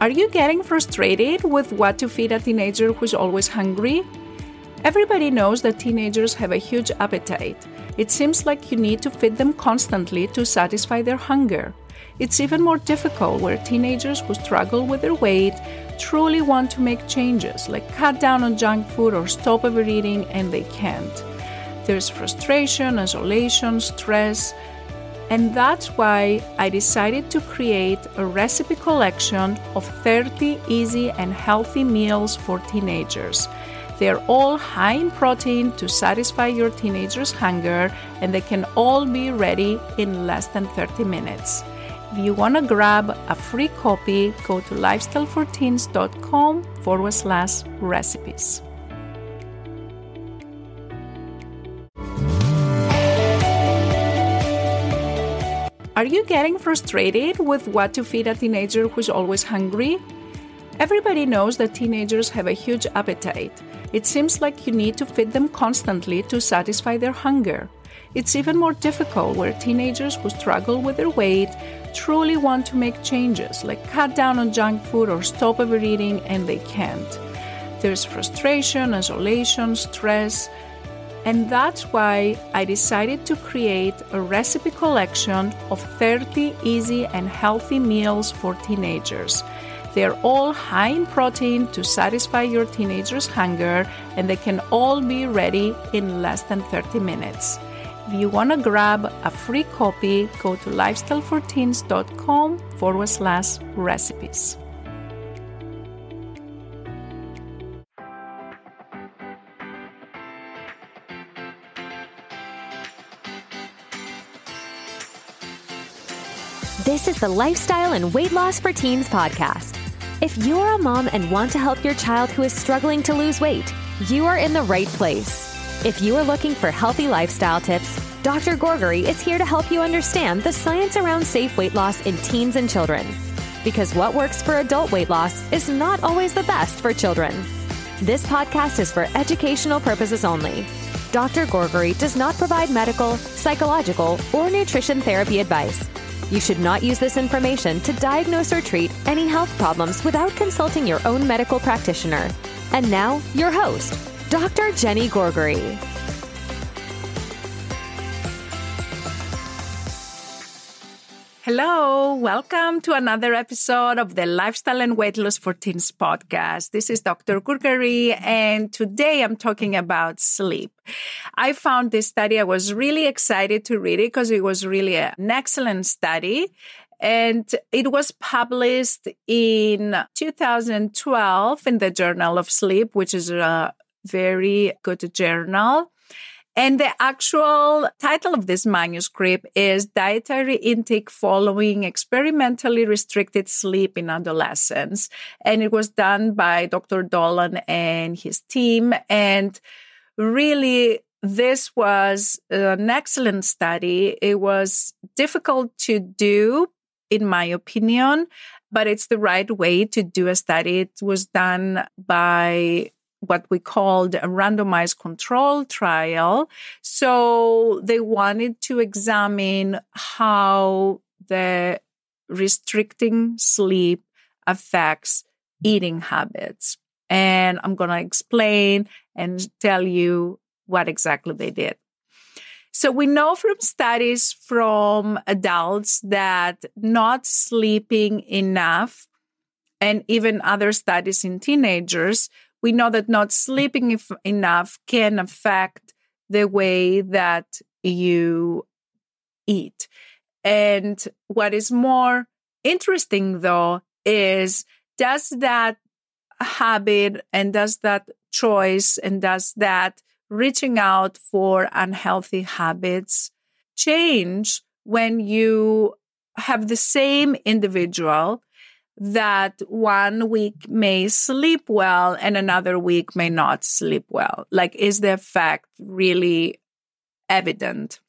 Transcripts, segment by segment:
Are you getting frustrated with what to feed a teenager who's always hungry? Everybody knows that teenagers have a huge appetite. It seems like you need to feed them constantly to satisfy their hunger. It's even more difficult where teenagers who struggle with their weight truly want to make changes, like cut down on junk food or stop overeating, and they can't. There's frustration, isolation, stress, and that's why I decided to create a recipe collection of 30 easy and healthy meals for teenagers. They're all high in protein to satisfy your teenager's hunger, and they can all be ready in less than 30 minutes. If you want to grab a free copy, go to lifestyleforteens.com forward slash recipes. Are you getting frustrated with what to feed a teenager who's always hungry? Everybody knows that teenagers have a huge appetite. It seems like you need to feed them constantly to satisfy their hunger. It's even more difficult where teenagers who struggle with their weight truly want to make changes, like cut down on junk food or stop overeating, and they can't. There's frustration, isolation, stress, and that's why I decided to create a recipe collection of 30 easy and healthy meals for teenagers. They're all high in protein to satisfy your teenager's hunger, and they can all be ready in less than 30 minutes. If you want to grab a free copy, go to lifestyleforteens.com forward slash recipes. This is the Lifestyle and Weight Loss for Teens podcast. If you're a mom and want to help your child who is struggling to lose weight, you are in the right place. If you are looking for healthy lifestyle tips, Dr. Gourgari is here to help you understand the science around safe weight loss in teens and children. Because what works for adult weight loss is not always the best for children. This podcast is for educational purposes only. Dr. Gourgari does not provide medical, psychological, or nutrition therapy advice. You should not use this information to diagnose or treat any health problems without consulting your own medical practitioner. And now, your host, Dr. Jenny Gourgari. Hello, welcome to another episode of the Lifestyle and Weight Loss for Teens podcast. This is Dr. Gourgari, and today I'm talking about sleep. I found this study, I was really excited to read it because it was really an excellent study. And it was published in 2012 in the Journal of Sleep, which is a very good journal. And the actual title of this manuscript is Dietary Intake Following Experimentally Restricted Sleep in Adolescents. And it was done by Dr. Dolan and his team. And really, this was an excellent study. It was difficult to do, in my opinion, but it's the right way to do a study. It was done by what we called a randomized control trial. So they wanted to examine how the restricting sleep affects eating habits. And I'm going to explain and tell you what exactly they did. So we know from studies from adults that not sleeping enough and even other studies in teenagers we know that not sleeping enough can affect the way that you eat. And what is more interesting, though, is does that habit and does that choice and does that reaching out for unhealthy habits change when you have the same individual that one week may sleep well and another week may not sleep well? Like, is the effect really evident?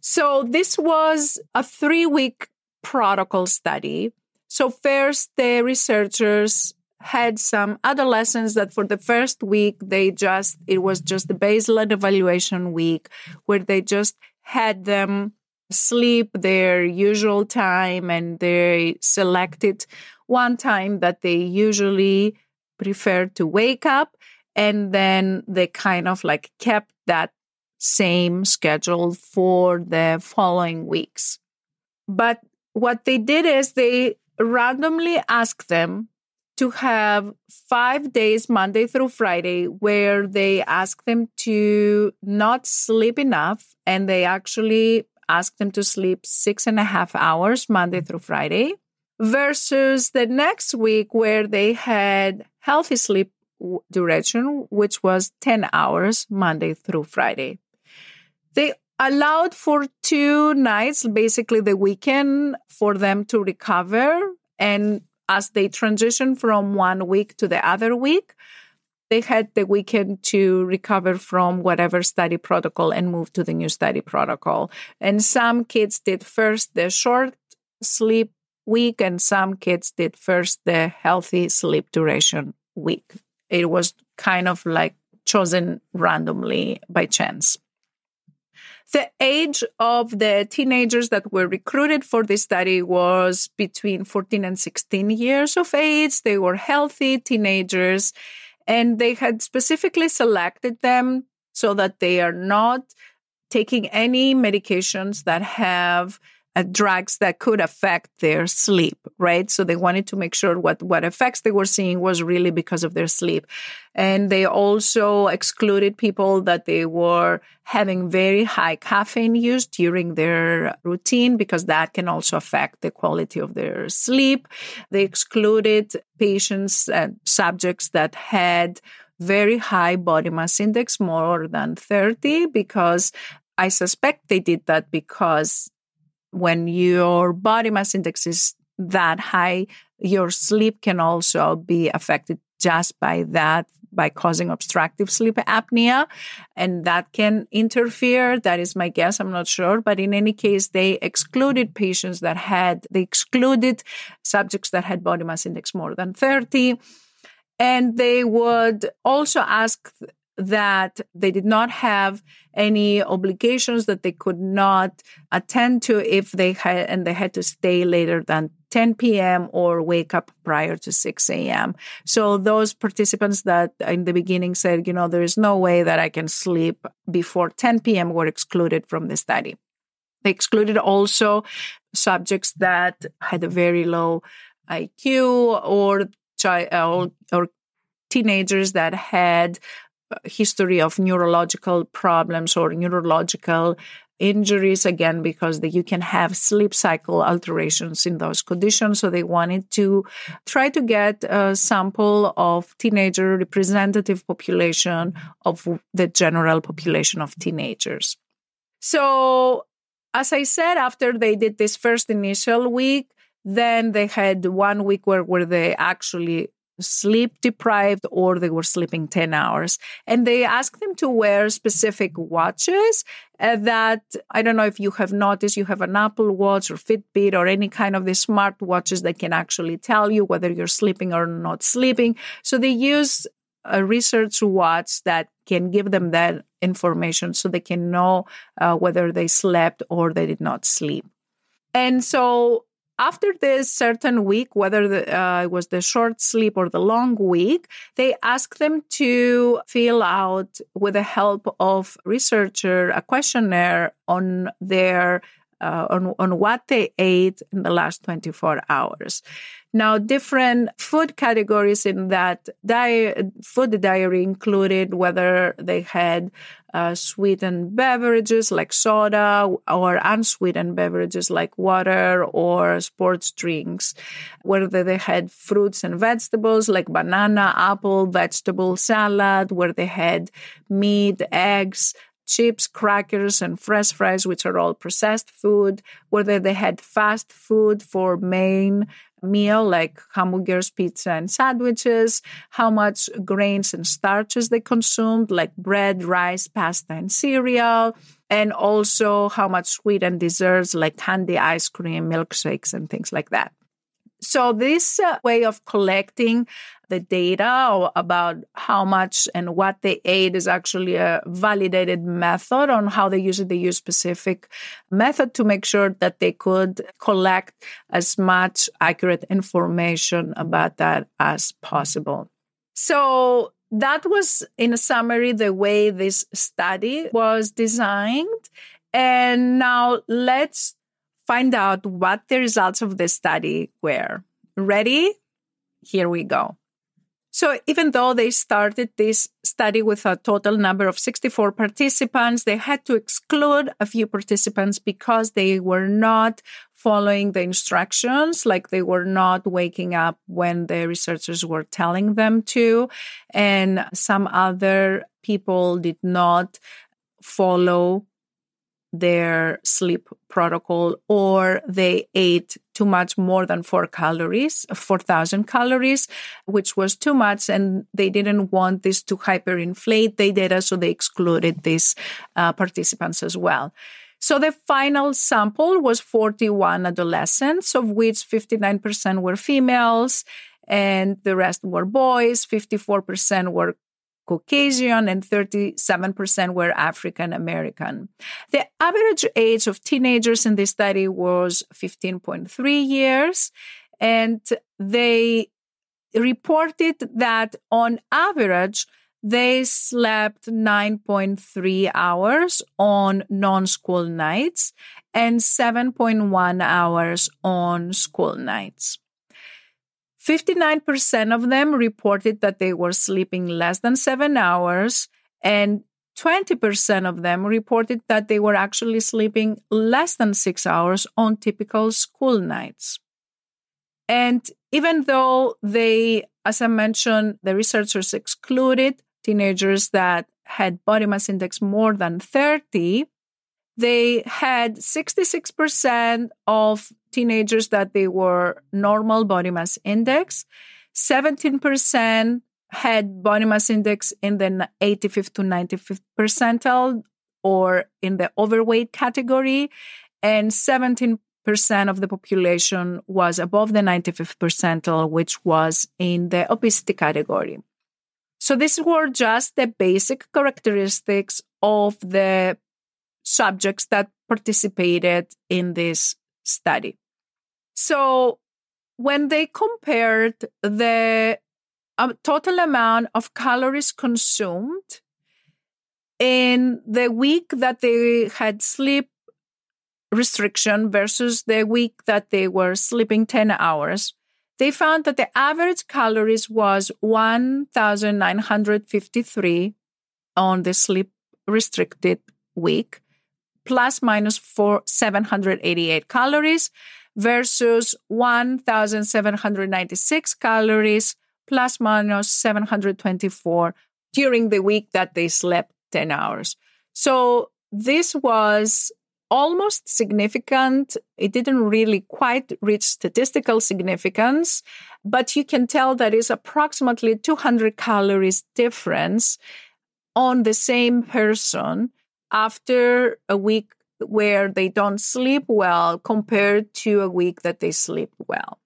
So, this was a three week protocol study. So, first, the researchers had some adolescents that for the first week, they just, it was just the baseline evaluation week where they just had them sleep their usual time and they selected one time that they usually prefer to wake up and then they kind of like kept that same schedule for the following weeks. But what they did is they randomly asked them to have five days, Monday through Friday, where they ask them to not sleep enough and they actually ask them to sleep six and a half hours, Monday through Friday, versus the next week where they had healthy sleep duration, which was 10 hours, Monday through Friday. They allowed for two nights, basically the weekend, for them to recover and as they transition from one week to the other week, they had the weekend to recover from whatever study protocol and move to the new study protocol. And some kids did first the short sleep week, and some kids did first the healthy sleep duration week. It was kind of like chosen randomly by chance. The age of the teenagers that were recruited for this study was between 14 and 16 years of age. They were healthy teenagers, and they had specifically selected them so that they are not taking any medications that have uh, drugs that could affect their sleep, right? So they wanted to make sure what, what effects they were seeing was really because of their sleep. And they also excluded people that they were having very high caffeine use during their routine because that can also affect the quality of their sleep. They excluded patients and subjects that had very high body mass index, more than 30, because I suspect they did that because when your body mass index is that high, your sleep can also be affected just by that by causing obstructive sleep apnea. And that can interfere that is my guess i'm not sure but in any case they excluded patients that had they excluded subjects that had body mass index more than 30 and they would also ask that they did not have any obligations that they could not attend to if they had and they had to stay later than 10 p.m. or wake up prior to 6 a.m. So those participants that in the beginning said, you know, there is no way that I can sleep before 10 p.m. were excluded from the study. They excluded also subjects that had a very low IQ or child or teenagers that had history of neurological problems or neurological injuries again because the, you can have sleep cycle alterations in those conditions. So they wanted to try to get a sample of teenager representative population of the general population of teenagers. So as i said after they did this first initial week then they had one week where, where they actually sleep deprived or they were sleeping 10 hours. And they asked them to wear specific watches uh, that I don't know if you have noticed, you have an Apple Watch or Fitbit or any kind of the smart watches that can actually tell you whether you're sleeping or not sleeping. So they use a research watch that can give them that information so they can know uh, whether they slept or they did not sleep. And so after this certain week, whether the, uh, it was the short sleep or the long week, they asked them to fill out, with the help of researcher, a questionnaire on their uh, on, on what they ate in the last 24 hours. Now, different food categories in that di- food diary included whether they had uh, sweetened beverages like soda or unsweetened beverages like water or sports drinks, whether they had fruits and vegetables like banana, apple, vegetable salad, where they had meat, eggs, chips, crackers, and fresh fries, which are all processed food, whether they had fast food for main meal like hamburgers, pizza, and sandwiches, how much grains and starches they consumed, like bread, rice, pasta, and cereal, and also how much sweet and desserts like candy, ice cream, milkshakes, and things like that. So, this uh, way of collecting the data about how much and what they ate is actually a validated method on how they use it. They use specific method to make sure that they could collect as much accurate information about that as possible. So that was, in a summary, the way this study was designed. And now let's find out what the results of the study were. Ready? Here we go. So, even though they started this study with a total number of 64 participants, they had to exclude a few participants because they were not following the instructions, like they were not waking up when the researchers were telling them to. And some other people did not follow their sleep protocol or they ate too much more than four calories, 4,000 calories, which was too much. And they didn't want this to hyperinflate their data. So they excluded these uh, participants as well. So the final sample was 41 adolescents, of which 59% were females and the rest were boys. 54% were Caucasian and 37% were African American. The average age of teenagers in this study was 15.3 years, and they reported that on average, they slept 9.3 hours on non school nights and 7.1 hours on school nights. 59% of them reported that they were sleeping less than seven hours, and 20% of them reported that they were actually sleeping less than six hours on typical school nights. And even though they, as I mentioned, the researchers excluded teenagers that had body mass index more than 30, they had 66% of teenagers that they were normal body mass index. 17% had body mass index in the 85th to 95th percentile or in the overweight category. And 17% of the population was above the 95th percentile, which was in the obesity category. So these were just the basic characteristics of the subjects that participated in this study. So when they compared the uh, total amount of calories consumed in the week that they had sleep restriction versus the week that they were sleeping 10 hours, they found that the average calories was 1,953 on the sleep restricted week, plus minus four, 788 calories versus 1,796 calories plus minus 724 during the week that they slept 10 hours. So this was almost significant. It didn't really quite reach statistical significance, but you can tell that is approximately 200 calories difference on the same person after a week where they don't sleep well compared to a week that they sleep well.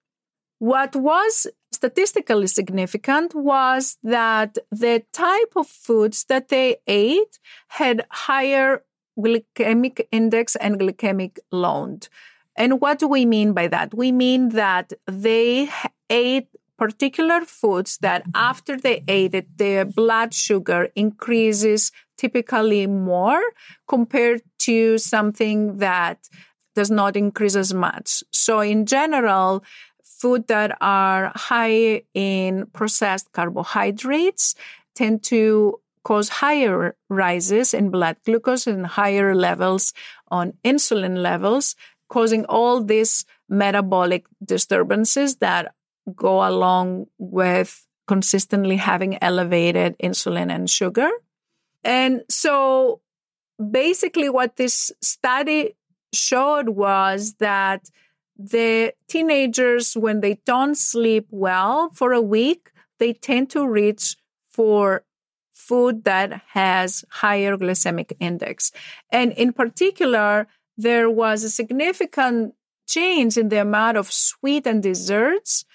What was statistically significant was that the type of foods that they ate had higher glycemic index and glycemic load. And what do we mean by that? We mean that they ate particular foods that after they ate it, their blood sugar increases typically more compared to something that does not increase as much. So in general, food that are high in processed carbohydrates tend to cause higher rises in blood glucose and higher levels on insulin levels, causing all these metabolic disturbances that go along with consistently having elevated insulin and sugar. And so basically, what this study showed was that the teenagers, when they don't sleep well for a week, they tend to reach for food that has higher glycemic index. And in particular, there was a significant change in the amount of sweet and desserts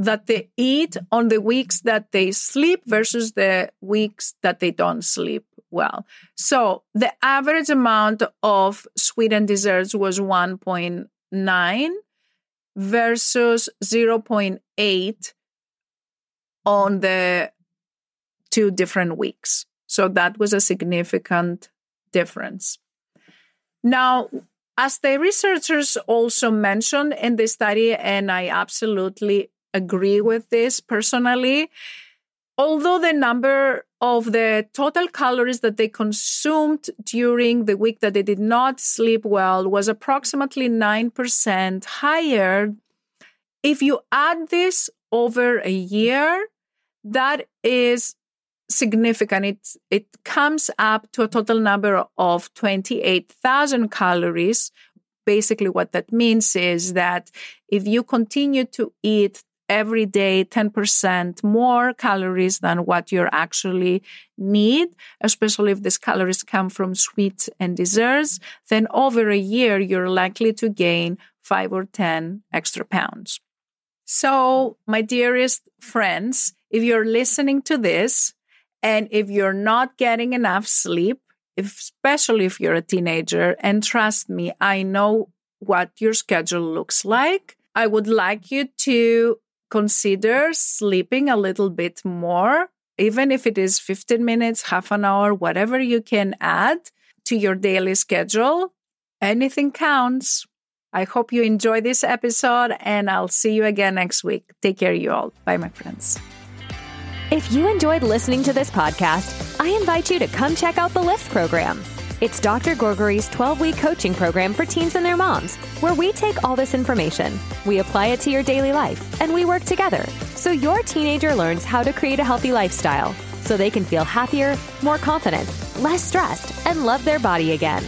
that they eat on the weeks that they sleep versus the weeks that they don't sleep well. So the average amount of sweet and desserts was 1.9 versus 0.8 on the two different weeks. So that was a significant difference. Now, as the researchers also mentioned in the study, and I absolutely agree with this personally, although the number of the total calories that they consumed during the week that they did not sleep well was approximately 9% higher. If you add this over a year, that is significant. It, it comes up to a total number of 28,000 calories. Basically, what that means is that if you continue to eat every day 10% more calories than what you actually need, especially if these calories come from sweets and desserts, then over a year, you're likely to gain five or 10 extra pounds. So, my dearest friends, if you're listening to this and if you're not getting enough sleep, especially if you're a teenager, and trust me, I know what your schedule looks like. I would like you to consider sleeping a little bit more, even if it is 15 minutes, half an hour, whatever you can add to your daily schedule. Anything counts. I hope you enjoy this episode and I'll see you again next week. Take care, you all. Bye, my friends. If you enjoyed listening to this podcast, I invite you to come check out the LIFT program. It's Dr. Gourgari's 12 week coaching program for teens and their moms, where we take all this information, we apply it to your daily life, and we work together so your teenager learns how to create a healthy lifestyle so they can feel happier, more confident, less stressed, and love their body again.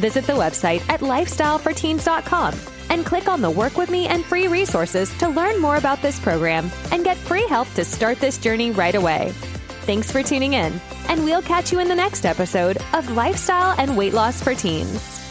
Visit the website at lifestyleforteens.com and click on the Work With Me and free resources to learn more about this program and get free help to start this journey right away. Thanks for tuning in, and we'll catch you in the next episode of Lifestyle and Weight Loss for Teens.